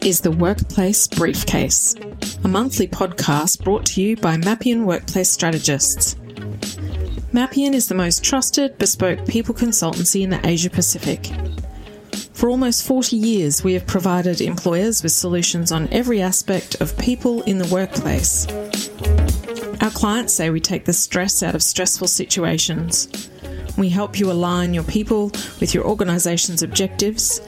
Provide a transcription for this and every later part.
is the Workplace Briefcase, a monthly podcast brought to you by Mappian Workplace Strategists. Mappian is the most trusted bespoke people consultancy in the Asia Pacific. For almost 40 years, we have provided employers with solutions on every aspect of people in the workplace. Our clients say we take the stress out of stressful situations. We help you align your people with your organisation's objectives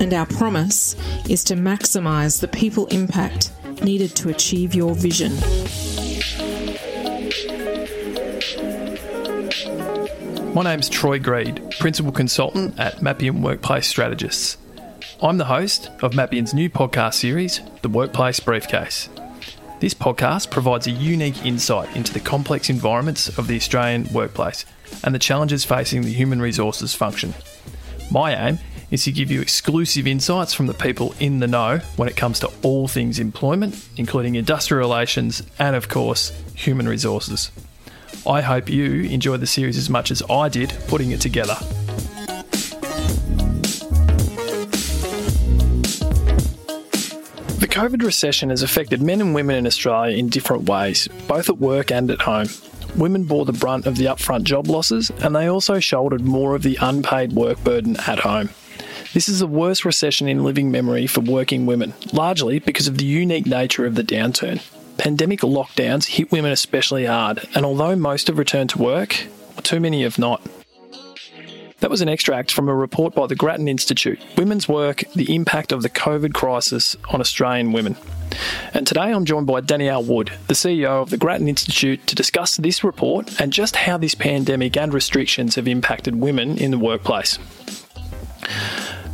and our promise is to maximise the people impact needed to achieve your vision. My name's Troy Greed, Principal Consultant at Mappian Workplace Strategists. I'm the host of Mappian's new podcast series, The Workplace Briefcase. This podcast provides a unique insight into the complex environments of the Australian workplace and the challenges facing the human resources function. My aim is to give you exclusive insights from the people in the know when it comes to all things employment, including industrial relations and, of course, human resources. I hope you enjoyed the series as much as I did putting it together. The COVID recession has affected men and women in Australia in different ways, both at work and at home. Women bore the brunt of the upfront job losses, and they also shouldered more of the unpaid work burden at home. This is the worst recession in living memory for working women, largely because of the unique nature of the downturn. Pandemic lockdowns hit women especially hard, and although most have returned to work, too many have not. That was an extract from a report by the Grattan Institute Women's Work The Impact of the COVID Crisis on Australian Women. And today I'm joined by Danielle Wood, the CEO of the Grattan Institute, to discuss this report and just how this pandemic and restrictions have impacted women in the workplace.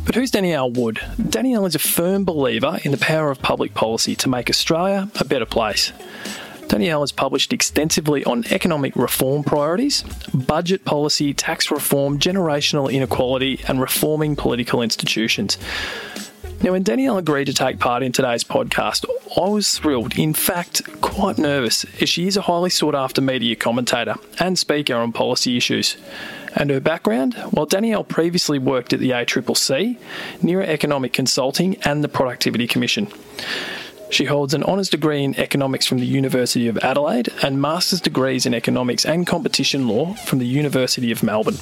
But who's Danielle Wood? Danielle is a firm believer in the power of public policy to make Australia a better place. Danielle has published extensively on economic reform priorities, budget policy, tax reform, generational inequality, and reforming political institutions. Now, when Danielle agreed to take part in today's podcast, I was thrilled, in fact, quite nervous, as she is a highly sought after media commentator and speaker on policy issues. And her background? Well, Danielle previously worked at the ACCC, NERA Economic Consulting, and the Productivity Commission. She holds an honours degree in economics from the University of Adelaide and master's degrees in economics and competition law from the University of Melbourne.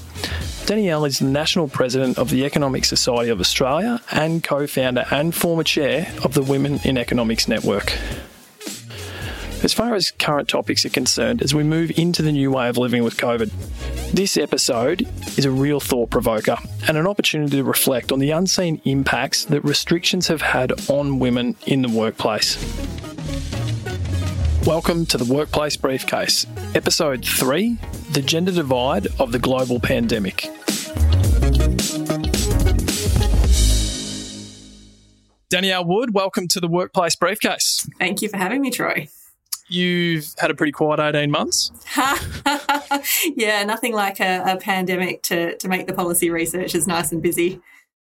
Danielle is the national president of the Economic Society of Australia and co founder and former chair of the Women in Economics Network. As far as current topics are concerned, as we move into the new way of living with COVID, this episode is a real thought provoker and an opportunity to reflect on the unseen impacts that restrictions have had on women in the workplace. Welcome to the Workplace Briefcase, Episode 3 The Gender Divide of the Global Pandemic. Danielle Wood, welcome to the Workplace Briefcase. Thank you for having me, Troy. You've had a pretty quiet 18 months. yeah, nothing like a, a, pandemic to, to make the policy research as nice and busy.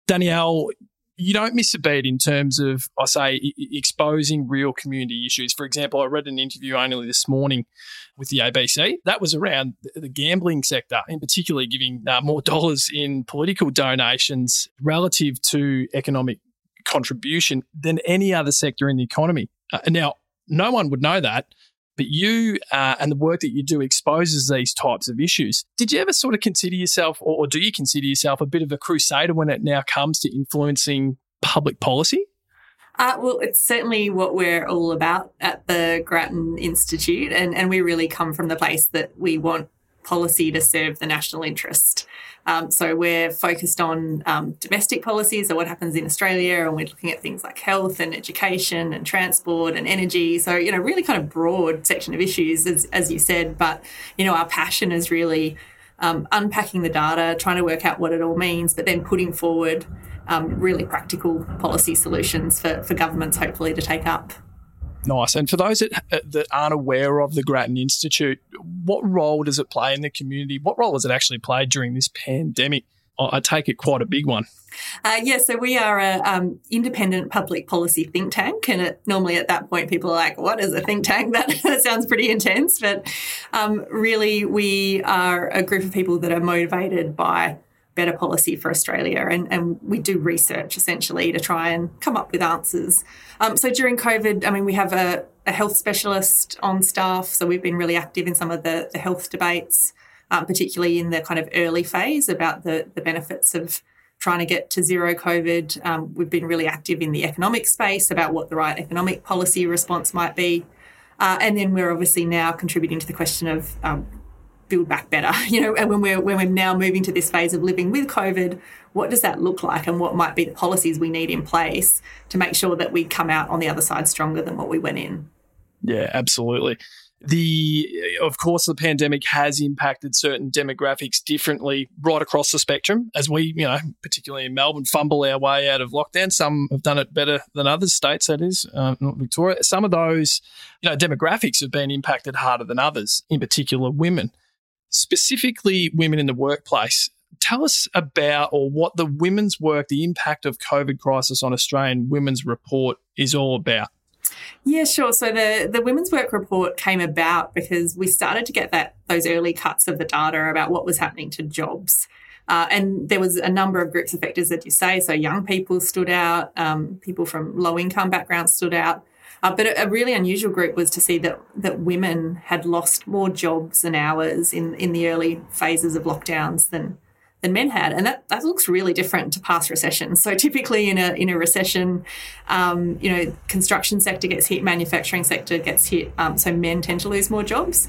Danielle, you don't miss a beat in terms of, I say, exposing real community issues. For example, I read an interview only this morning with the ABC. That was around the gambling sector, in particular, giving uh, more dollars in political donations relative to economic contribution than any other sector in the economy. Uh, now, no one would know that. But you uh, and the work that you do exposes these types of issues. Did you ever sort of consider yourself, or, or do you consider yourself a bit of a crusader when it now comes to influencing public policy? Uh, well, it's certainly what we're all about at the Grattan Institute, and, and we really come from the place that we want policy to serve the national interest. Um, so we're focused on um, domestic policies, so what happens in Australia, and we're looking at things like health and education and transport and energy. So you know, really kind of broad section of issues, as, as you said. But you know, our passion is really um, unpacking the data, trying to work out what it all means, but then putting forward um, really practical policy solutions for, for governments, hopefully, to take up. Nice. And for those that, uh, that aren't aware of the Grattan Institute, what role does it play in the community? What role has it actually played during this pandemic? I take it quite a big one. Uh, yeah, so we are an um, independent public policy think tank, and it, normally at that point people are like, "What is a think tank?" That, that sounds pretty intense, but um, really we are a group of people that are motivated by better policy for Australia. And, and we do research essentially to try and come up with answers. Um, so during COVID, I mean, we have a, a, health specialist on staff. So we've been really active in some of the, the health debates, um, particularly in the kind of early phase about the, the benefits of trying to get to zero COVID. Um, we've been really active in the economic space about what the right economic policy response might be. Uh, and then we're obviously now contributing to the question of um, build back better. You know, and when we're when we're now moving to this phase of living with COVID, what does that look like, and what might be the policies we need in place to make sure that we come out on the other side stronger than what we went in? Yeah, absolutely. The of course the pandemic has impacted certain demographics differently right across the spectrum. As we, you know, particularly in Melbourne, fumble our way out of lockdown. Some have done it better than others. States, that is, uh, not Victoria. Some of those, you know, demographics have been impacted harder than others. In particular, women specifically women in the workplace. Tell us about or what the women's work, the impact of COVID crisis on Australian women's report is all about. Yeah, sure. So the the women's work report came about because we started to get that those early cuts of the data about what was happening to jobs. Uh, and there was a number of groups affected, as you say. So young people stood out, um, people from low income backgrounds stood out. Uh, but a, a, really unusual group was to see that that women had lost more jobs and hours in, in the early phases of lockdowns than than men had, and that, that looks really different to past recessions. So typically in a in a recession, um, you know, construction sector gets hit, manufacturing sector gets hit, um, so men tend to lose more jobs.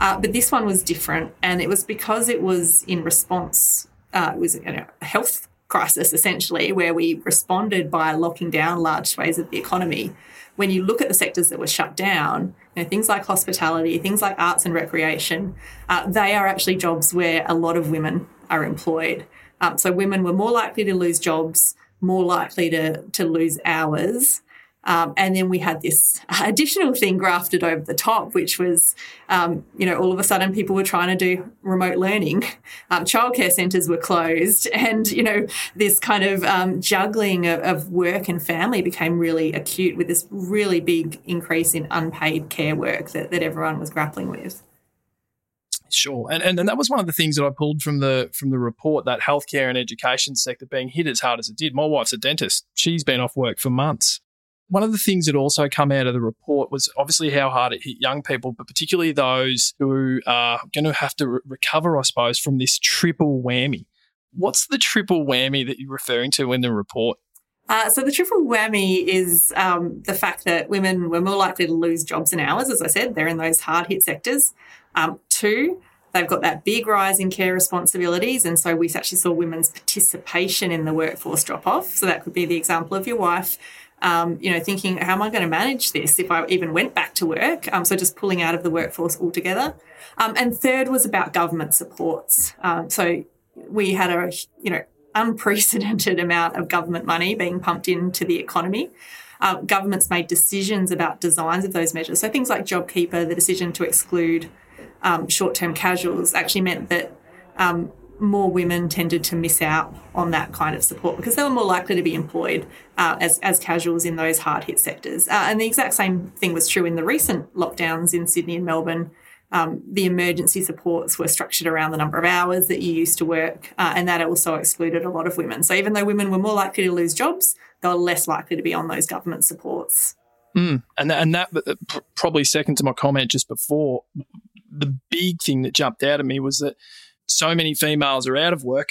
Uh, but this one was different, and it was because it was in response. Uh, it was you know, a health crisis essentially, where we responded by locking down large swathes of the economy when you look at the sectors that were shut down, you know, things like hospitality, things like arts and recreation, uh, they are actually jobs where a lot of women are employed. Um, so women were more likely to lose jobs, more likely to, to lose hours, um, and then we had this additional thing grafted over the top, which was, um, you know, all of a sudden people were trying to do remote learning. Um, childcare centres were closed, and you know, this kind of um, juggling of, of, work and family became really acute with this really big increase in unpaid care work that, that everyone was grappling with. Sure, and, and and that was one of the things that I pulled from the from the report that healthcare and education sector being hit as hard as it did. My wife's a dentist; she's been off work for months. One of the things that also come out of the report was obviously how hard it hit young people, but particularly those who are going to have to re- recover, I suppose, from this triple whammy. What's the triple whammy that you're referring to in the report? Uh, so the triple whammy is um, the fact that women were more likely to lose jobs and hours. As I said, they're in those hard hit sectors. Um, two, they've got that big rise in care responsibilities, and so we actually saw women's participation in the workforce drop off. So that could be the example of your wife um, you know, thinking, how am I going to manage this if I even went back to work? Um, so just pulling out of the workforce altogether. Um, and third was about government supports. Um, so we had a, you know, unprecedented amount of government money being pumped into the economy. Uh, governments made decisions about designs of those measures. So things like JobKeeper, the decision to exclude um, short-term casuals actually meant that um, more women tended to miss out on that kind of support because they were more likely to be employed uh, as, as casuals in those hard hit sectors. Uh, and the exact same thing was true in the recent lockdowns in Sydney and Melbourne. Um, the emergency supports were structured around the number of hours that you used to work, uh, and that also excluded a lot of women. So even though women were more likely to lose jobs, they were less likely to be on those government supports. Mm. And, and that uh, probably second to my comment just before, the big thing that jumped out at me was that so many females are out of work,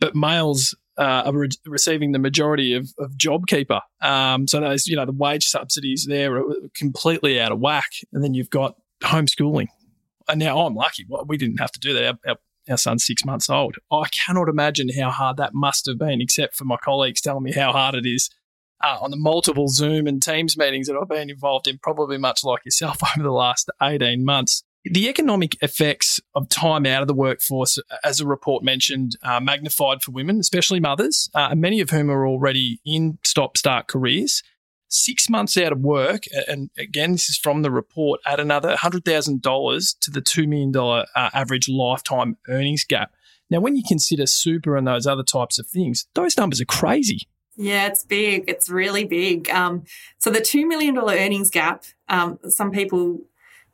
but males uh, are re- receiving the majority of, of JobKeeper. Um, so those, you know, the wage subsidies there are completely out of whack. And then you've got homeschooling. And now I'm lucky. Well, we didn't have to do that. Our, our, our son's six months old. I cannot imagine how hard that must have been, except for my colleagues telling me how hard it is uh, on the multiple Zoom and Teams meetings that I've been involved in, probably much like yourself over the last 18 months. The economic effects of time out of the workforce, as a report mentioned, are magnified for women, especially mothers, uh, many of whom are already in stop start careers. Six months out of work, and again, this is from the report, add another $100,000 to the $2 million uh, average lifetime earnings gap. Now, when you consider super and those other types of things, those numbers are crazy. Yeah, it's big. It's really big. Um, so the $2 million earnings gap, um, some people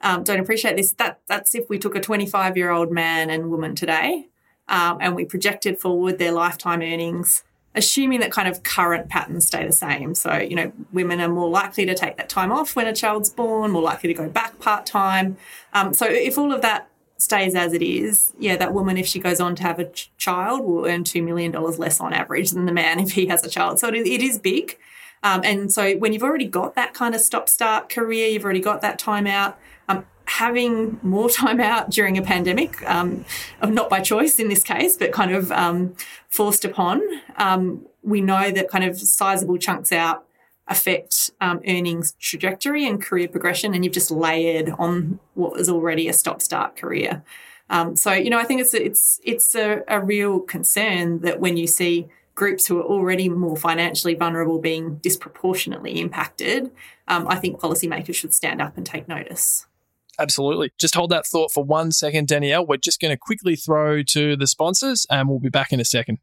um, don't appreciate this. That that's if we took a 25 year old man and woman today um, and we projected forward their lifetime earnings, assuming that kind of current patterns stay the same. So, you know, women are more likely to take that time off when a child's born, more likely to go back part time. Um, so, if all of that stays as it is, yeah, that woman, if she goes on to have a ch- child, will earn $2 million less on average than the man if he has a child. So, it, it is big. Um, and so, when you've already got that kind of stop start career, you've already got that time out, having more time out during a pandemic, um, not by choice in this case, but kind of um, forced upon, um, we know that kind of sizable chunks out affect um, earnings trajectory and career progression, and you've just layered on what was already a stop-start career. Um, so, you know, I think it's it's it's a, a real concern that when you see groups who are already more financially vulnerable being disproportionately impacted, um, I think policymakers should stand up and take notice. Absolutely. Just hold that thought for one second, Danielle. We're just going to quickly throw to the sponsors and we'll be back in a second.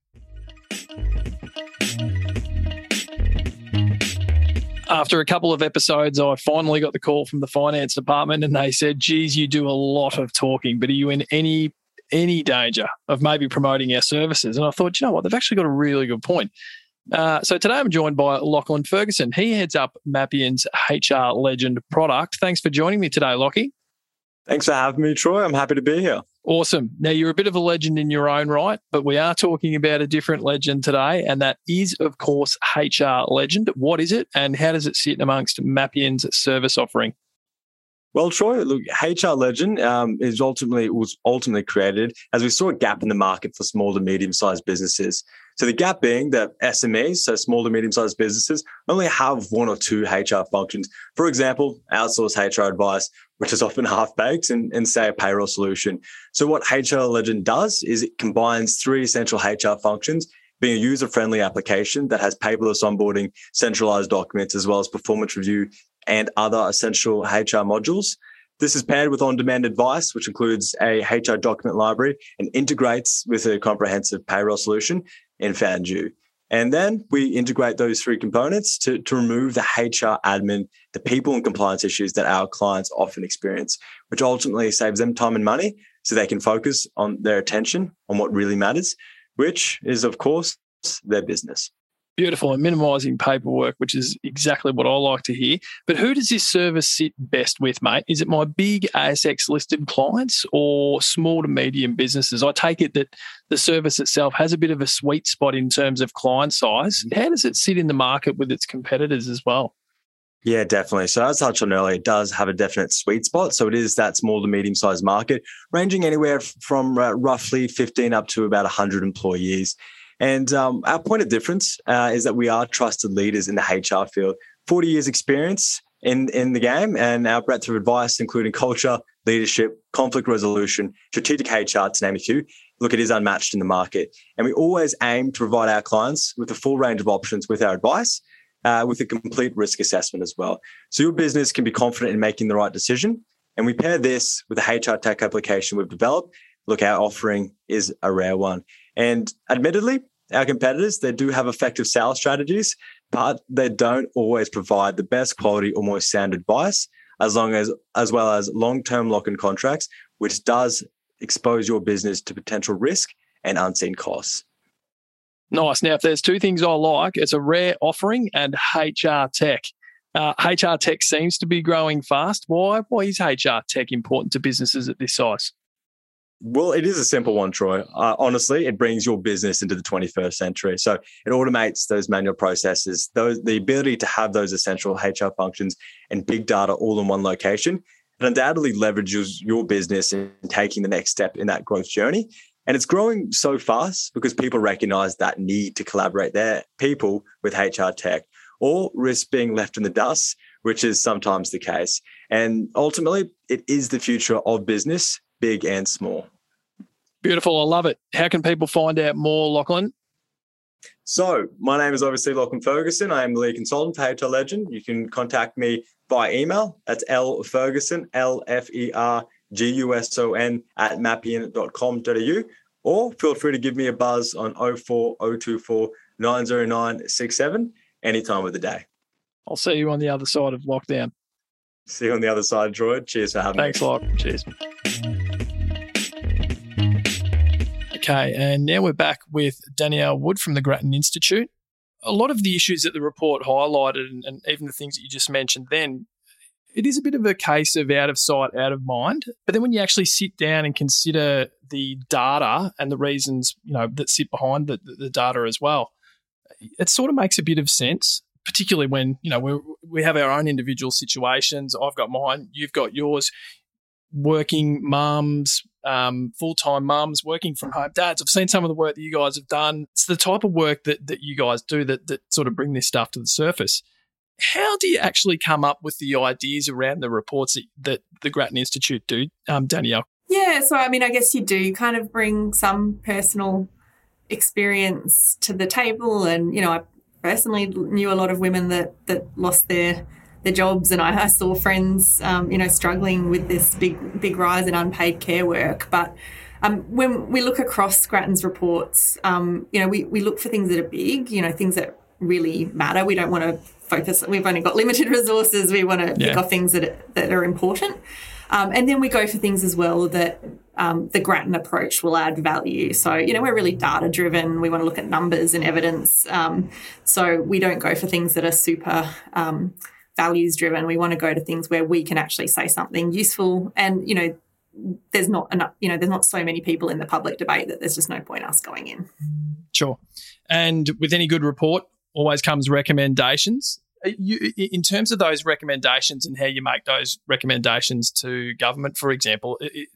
After a couple of episodes, I finally got the call from the finance department and they said, geez, you do a lot of talking, but are you in any any danger of maybe promoting our services? And I thought, you know what, they've actually got a really good point. Uh, so today I'm joined by Lachlan Ferguson. He heads up Mappion's HR Legend product. Thanks for joining me today, Lockie. Thanks for having me, Troy. I'm happy to be here. Awesome. Now, you're a bit of a legend in your own right, but we are talking about a different legend today, and that is, of course, HR Legend. What is it, and how does it sit amongst Mappion's service offering? Well, Troy, look, HR Legend um, is ultimately was ultimately created as we saw a gap in the market for small to medium sized businesses. So the gap being that SMEs, so small to medium sized businesses, only have one or two HR functions. For example, outsource HR advice, which is often half baked, and, and say a payroll solution. So what HR Legend does is it combines three essential HR functions being a user friendly application that has paperless onboarding, centralized documents, as well as performance review and other essential HR modules. This is paired with on demand advice, which includes a HR document library and integrates with a comprehensive payroll solution in FanDue. And then we integrate those three components to, to remove the HR admin, the people and compliance issues that our clients often experience, which ultimately saves them time and money so they can focus on their attention on what really matters, which is, of course, their business. Beautiful and minimizing paperwork, which is exactly what I like to hear. But who does this service sit best with, mate? Is it my big ASX listed clients or small to medium businesses? I take it that the service itself has a bit of a sweet spot in terms of client size. How does it sit in the market with its competitors as well? Yeah, definitely. So as I touched on earlier, it does have a definite sweet spot. So it is that small to medium sized market, ranging anywhere from uh, roughly 15 up to about 100 employees. And um, our point of difference uh, is that we are trusted leaders in the HR field, 40 years experience in, in the game, and our breadth of advice, including culture, leadership, conflict resolution, strategic HR, to name a few. Look, it is unmatched in the market. And we always aim to provide our clients with a full range of options with our advice uh, with a complete risk assessment as well. So your business can be confident in making the right decision. And we pair this with a HR tech application we've developed. Look, our offering is a rare one. And admittedly, our competitors, they do have effective sales strategies, but they don't always provide the best quality or most sound advice, as long as as well as long-term lock-in contracts, which does expose your business to potential risk and unseen costs. Nice. Now, if there's two things I like, it's a rare offering and HR tech. Uh, HR tech seems to be growing fast. Why? Why is HR tech important to businesses at this size? Well, it is a simple one, Troy. Uh, honestly, it brings your business into the 21st century. So it automates those manual processes, those the ability to have those essential HR functions and big data all in one location. It undoubtedly leverages your business in taking the next step in that growth journey. And it's growing so fast because people recognize that need to collaborate their people with HR tech or risk being left in the dust, which is sometimes the case. And ultimately, it is the future of business, big and small. Beautiful. I love it. How can people find out more, Lachlan? So, my name is obviously Lachlan Ferguson. I am the lead consultant for HR Legend. You can contact me by email. That's L Ferguson, L F E R G U S O N at mappion.com.au. Or feel free to give me a buzz on 04024 90967 any time of the day. I'll see you on the other side of lockdown. See you on the other side, Troy. Cheers for having Thanks, me. Thanks, Lock. Cheers. Okay, and now we're back with Danielle Wood from the Grattan Institute. A lot of the issues that the report highlighted, and, and even the things that you just mentioned then, it is a bit of a case of out of sight, out of mind. But then when you actually sit down and consider the data and the reasons, you know, that sit behind the, the data as well, it sort of makes a bit of sense, particularly when, you know, we we have our own individual situations. I've got mine, you've got yours. Working mums, um, full time mums, working from home dads. I've seen some of the work that you guys have done. It's the type of work that, that you guys do that, that sort of bring this stuff to the surface. How do you actually come up with the ideas around the reports that, that the Grattan Institute do, um, Danielle? Yeah, so I mean, I guess you do kind of bring some personal experience to the table, and you know, I personally knew a lot of women that that lost their their jobs, and I, I saw friends, um, you know, struggling with this big big rise in unpaid care work, but. Um, when we look across Grattan's reports, um, you know, we, we look for things that are big, you know, things that really matter. We don't want to focus. We've only got limited resources. We want to yeah. pick off things that that are important, um, and then we go for things as well that um, the Grattan approach will add value. So you know we're really data driven. We want to look at numbers and evidence. Um, so we don't go for things that are super. Values driven. We want to go to things where we can actually say something useful. And you know there's not enough you know there's not so many people in the public debate that there's just no point us going in. Sure. And with any good report always comes recommendations. Uh, you, in terms of those recommendations and how you make those recommendations to government, for example, it,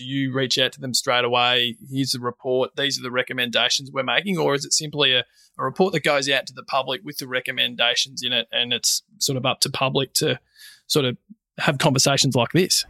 do you reach out to them straight away? Here's the report. These are the recommendations we're making, or is it simply a, a report that goes out to the public with the recommendations in it, and it's sort of up to public to sort of have conversations like this?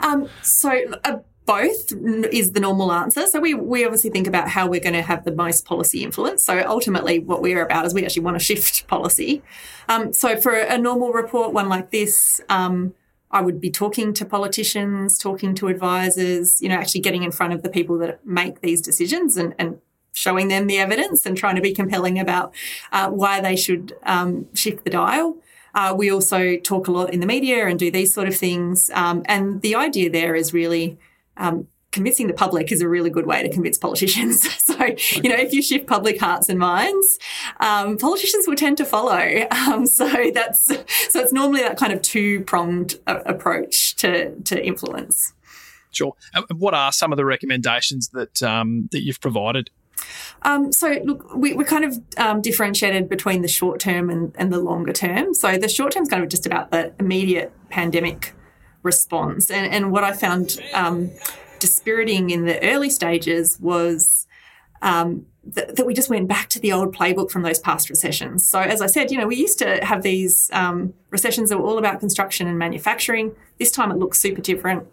Um, so. Uh, both is the normal answer. So we, we obviously think about how we're going to have the most policy influence. So ultimately, what we're about is we actually want to shift policy. Um, so for a normal report, one like this, um, I would be talking to politicians, talking to advisors, you know, actually getting in front of the people that make these decisions and, and showing them the evidence and trying to be compelling about uh, why they should um, shift the dial. Uh, we also talk a lot in the media and do these sort of things. Um, and the idea there is really um, convincing the public is a really good way to convince politicians. so, you know, if you shift public hearts and minds, um, politicians will tend to follow. Um, so that's so it's normally that kind of two pronged uh, approach to to influence. Sure. And what are some of the recommendations that um, that you've provided? Um, so, look, we, are kind of um, differentiated between the short term and, and the longer term. So, the short term is kind of just about the immediate pandemic response. And, and what I found um, dispiriting in the early stages was um, th- that we just went back to the old playbook from those past recessions. So, as I said, you know, we used to have these um, recessions that were all about construction and manufacturing. This time it looks super different.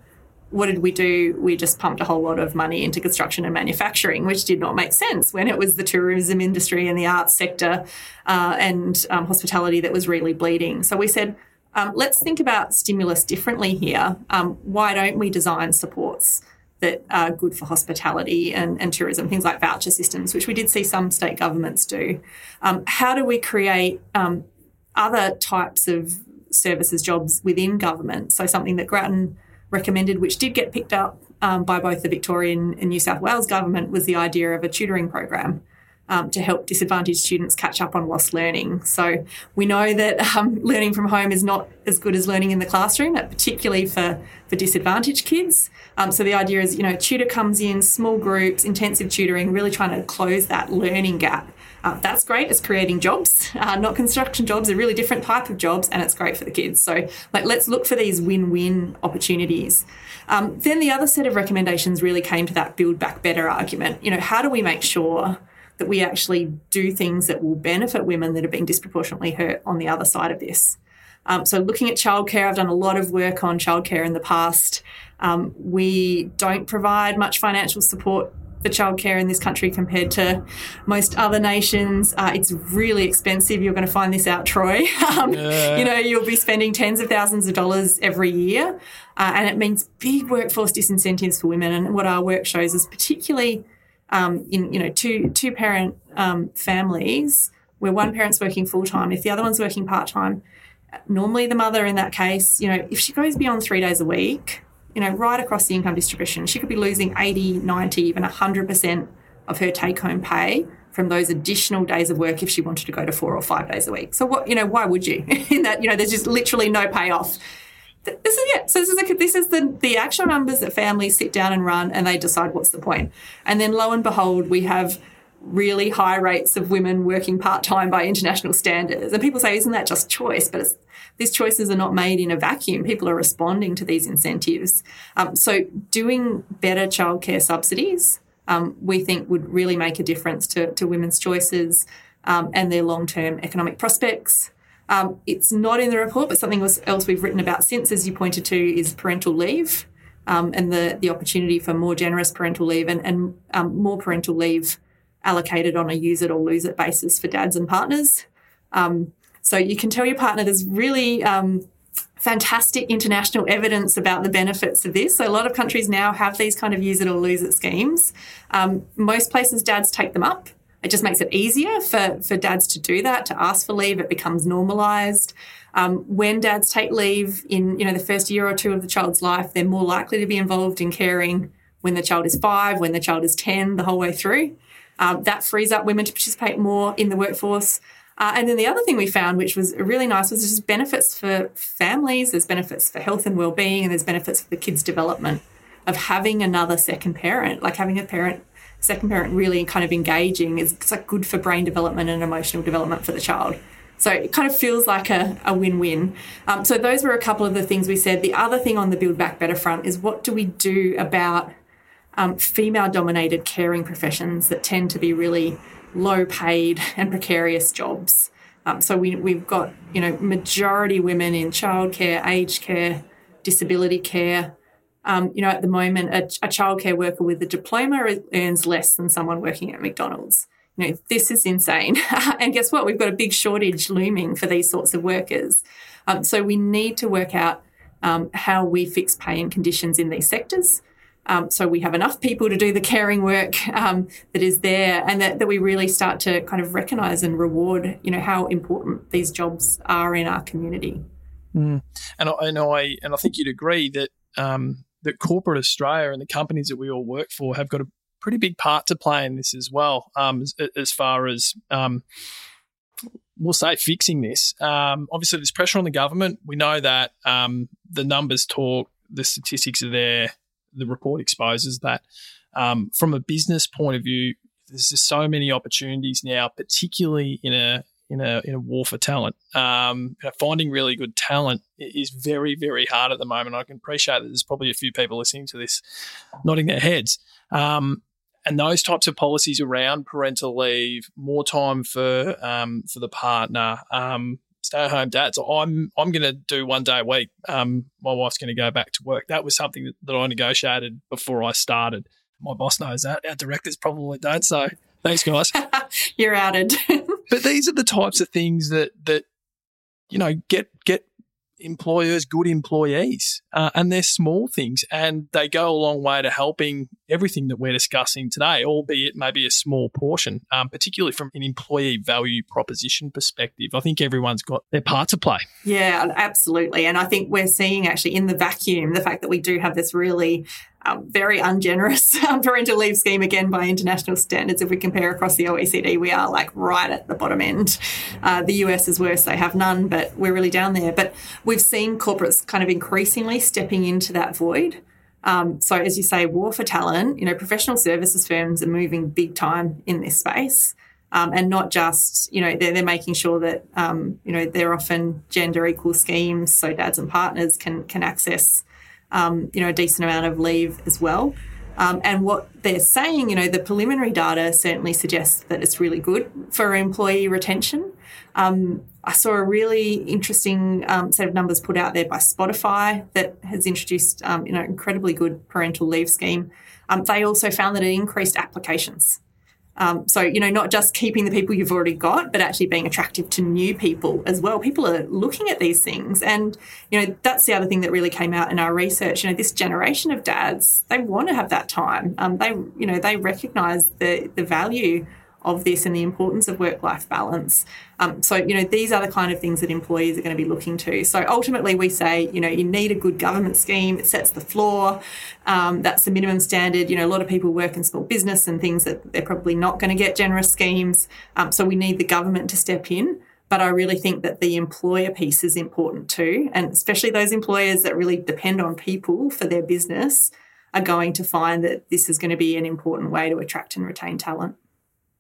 What did we do? We just pumped a whole lot of money into construction and manufacturing, which did not make sense when it was the tourism industry and the arts sector uh, and um, hospitality that was really bleeding. So we said, um, let's think about stimulus differently here. Um, why don't we design supports that are good for hospitality and, and tourism, things like voucher systems, which we did see some state governments do? Um, how do we create um, other types of services, jobs within government? So, something that Grattan recommended, which did get picked up um, by both the Victorian and New South Wales government, was the idea of a tutoring program um, to help disadvantaged students catch up on lost learning. So we know that um, learning from home is not as good as learning in the classroom, particularly for, for disadvantaged kids. Um, so the idea is, you know, tutor comes in, small groups, intensive tutoring, really trying to close that learning gap. Uh, that's great. It's creating jobs, uh, not construction jobs, a really different type of jobs, and it's great for the kids. So, like, let's look for these win-win opportunities. Um, then the other set of recommendations really came to that build back better argument. You know, how do we make sure that we actually do things that will benefit women that are being disproportionately hurt on the other side of this. Um, so, looking at childcare, I've done a lot of work on childcare in the past. Um, we don't provide much financial support for childcare in this country compared to most other nations. Uh, it's really expensive. You're going to find this out, Troy. um, yeah. You know, you'll be spending tens of thousands of dollars every year, uh, and it means big workforce disincentives for women. And what our work shows is particularly um, in you know two two parent um, families where one parent's working full time, if the other one's working part time, normally the mother in that case, you know, if she goes beyond three days a week, you know, right across the income distribution. She could be losing 80, 90, even 100% of her take home pay from those additional days of work if she wanted to go to four or five days a week. So what, you know, why would you? In that, you know, there's just literally no payoff. This is it. So this is a, this is the the actual numbers that families sit down and run, and they decide what's the point. And then lo and behold, we have really high rates of women working part time by international standards. And people say, isn't that just choice? But these choices are not made in a vacuum. People are responding to these incentives. Um, so doing better childcare subsidies um, we think would really make a difference to, to women's choices um, and their long term economic prospects. Um, it's not in the report, but something else we've written about since, as you pointed to, is parental leave um, and the, the opportunity for more generous parental leave and, and um, more parental leave allocated on a use it or lose it basis for dads and partners. Um, so you can tell your partner there's really fantastic international evidence about the benefits of this. So a lot of countries now have these kind of use it or lose it schemes. Um, most places, dads take them up. It just makes it easier for, for dads to do that, to ask for leave. It becomes normalized. Um, when dads take leave in you know the first year or two of the child's life, they're more likely to be involved in caring when the child is five, when the child is 10, the whole way through. Um, that frees up women to participate more in the workforce. Uh, and then the other thing we found, which was really nice, was just benefits for families, there's benefits for health and well-being, and there's benefits for the kids' development of having another second parent, like having a parent, second parent really kind of engaging is it's like good for brain development and emotional development for the child. So it kind of feels like a, a win-win. Um, so those were a couple of the things we said. The other thing on the Build Back Better front is what do we do about um, female-dominated caring professions that tend to be really low paid and precarious jobs. Um, so we, we've got, you know, majority women in childcare, aged care, disability care. Um, you know, at the moment, a, a childcare worker with a diploma earns less than someone working at McDonald's. You know, this is insane. and guess what? We've got a big shortage looming for these sorts of workers. Um, so we need to work out um, how we fix pay and conditions in these sectors. Um, so we have enough people to do the caring work um, that is there, and that, that we really start to kind of recognise and reward, you know, how important these jobs are in our community. Mm. And I I and I think you'd agree that um, that corporate Australia and the companies that we all work for have got a pretty big part to play in this as well, um, as, as, far as um, we'll say fixing this. Um, obviously, there's pressure on the government. We know that the numbers talk, the statistics are there the report exposes that um, from a business point of view, there's just so many opportunities now, particularly in a in a in a war for talent. Um, finding really good talent is very very hard at the moment. I can appreciate that there's probably a few people listening to this nodding their heads. Um, and those types of policies around parental leave, more time for um, for the partner, um, stay at home dads. I'm I'm going to do one day a week. Um, my wife's going to go back to work. That was something that, that I negotiated before I started. My boss knows that. Our directors probably don't. So thanks, guys. You're outed. but these are the types of things that that you know get get employers good employees. Uh, and they're small things and they go a long way to helping everything that we're discussing today, albeit maybe a small portion, um, particularly from an employee value proposition perspective. I think everyone's got their part to play. Yeah, absolutely. And I think we're seeing actually in the vacuum the fact that we do have this really very ungenerous um, parental leave scheme again by international standards. If we compare across the OECD, we are like right at the bottom end. Uh, the US is worse; they have none, but we're really down there. But we've seen corporates kind of increasingly stepping into that void. Um, so, as you say, war for talent. You know, professional services firms are moving big time in this space. Um, and not just you know they're, they're making sure that um, you know they're often gender equal schemes so dads and partners can can access um, you know, a decent amount of leave as well. Um, and what they're saying, you know, the preliminary data certainly suggests that it's really good for employee retention. Um, I saw a really interesting um, set of numbers put out there by Spotify that has introduced, um, you know, incredibly good parental leave scheme. Um, they also found that it increased applications. Um, so, you know, not just keeping the people you've already got, but actually being attractive to new people as well. People are looking at these things. And, you know, that's the other thing that really came out in our research. You know, this generation of dads, they want to have that time. Um, they, you know, they recognize the, the value of this and the importance of work life balance. Um, so, you know, these are the kind of things that employees are going to be looking to. So, ultimately, we say, you know, you need a good government scheme. It sets the floor. Um, that's the minimum standard. You know, a lot of people work in small business and things that they're probably not going to get generous schemes. Um, so, we need the government to step in. But I really think that the employer piece is important too. And especially those employers that really depend on people for their business are going to find that this is going to be an important way to attract and retain talent.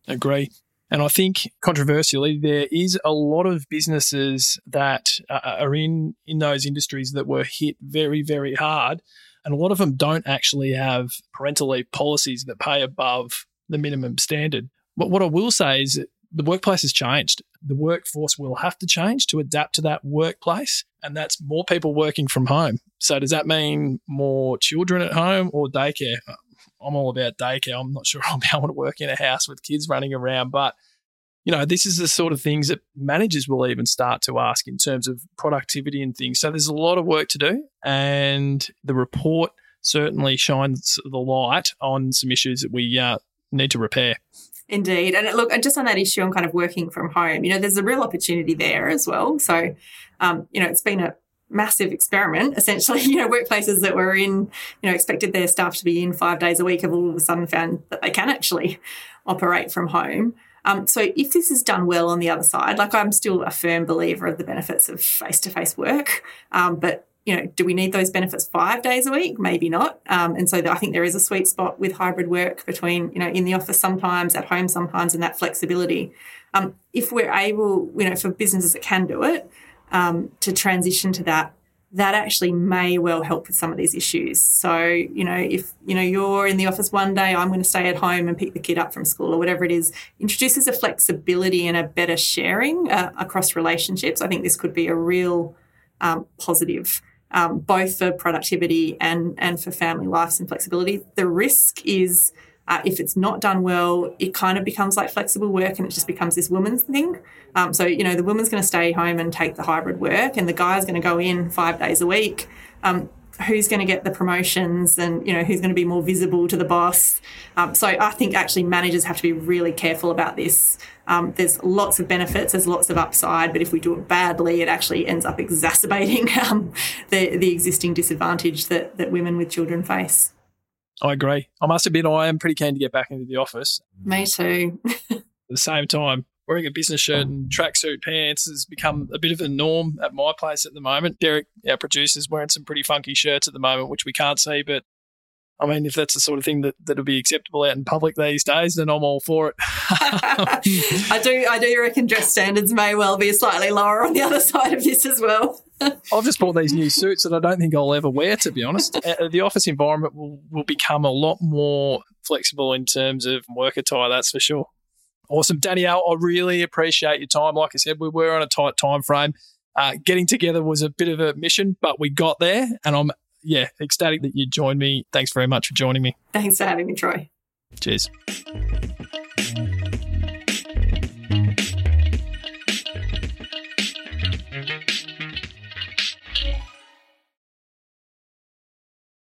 Agree. And I think controversially, there is a lot of businesses that are in, in those industries that were hit very, very hard. And a lot of them don't actually have parental leave policies that pay above the minimum standard. But what I will say is the workplace has changed. The workforce will have to change to adapt to that workplace, and that's more people working from home. So, does that mean more children at home or daycare? I'm all about daycare. I'm not sure be able to work in a house with kids running around, but you know, this is the sort of things that managers will even start to ask in terms of productivity and things. So there's a lot of work to do, and the report certainly shines the light on some issues that we uh, need to repair. Indeed. And look, and just on that issue on kind of working from home, you know, there's a real opportunity there as well. So, um, you know, it's been a massive experiment. Essentially, you know, workplaces that were in, you know, expected their staff to be in five days a week have all of a sudden found that they can actually operate from home. Um, so if this is done well on the other side, like I'm still a firm believer of the benefits of face-to-face work, um, but you know, do we need those benefits five days a week? Maybe not. Um, and so I think there is a sweet spot with hybrid work between, you know, in the office sometimes, at home sometimes, and that flexibility. Um, if we're able, you know, for businesses that can do it, um, to transition to that, that actually may well help with some of these issues. So, you know, if, you know, you're in the office one day, I'm going to stay at home and pick the kid up from school or whatever it is, introduces a flexibility and a better sharing uh, across relationships. I think this could be a real um, positive um, both for productivity and, and for family lives and flexibility. The risk is uh, if it's not done well, it kind of becomes like flexible work and it just becomes this woman's thing. Um, so, you know, the woman's going to stay home and take the hybrid work, and the guy's going to go in five days a week. Um, who's going to get the promotions and you know who's going to be more visible to the boss um, so i think actually managers have to be really careful about this um, there's lots of benefits there's lots of upside but if we do it badly it actually ends up exacerbating um, the, the existing disadvantage that, that women with children face i agree. I must admit i am pretty keen to get back into the office. Me too. At the same time wearing a business shirt and tracksuit pants has become a bit of a norm at my place at the moment. Derek, our producer, is wearing some pretty funky shirts at the moment, which we can't see, but I mean, if that's the sort of thing that that'll be acceptable out in public these days, then I'm all for it. I do, I do reckon dress standards may well be slightly lower on the other side of this as well. I've just bought these new suits that I don't think I'll ever wear. To be honest, uh, the office environment will will become a lot more flexible in terms of work attire. That's for sure. Awesome, Danielle. I really appreciate your time. Like I said, we were on a tight time frame. Uh, getting together was a bit of a mission, but we got there, and I'm yeah ecstatic that you joined me. Thanks very much for joining me. Thanks for having me, Troy. Cheers.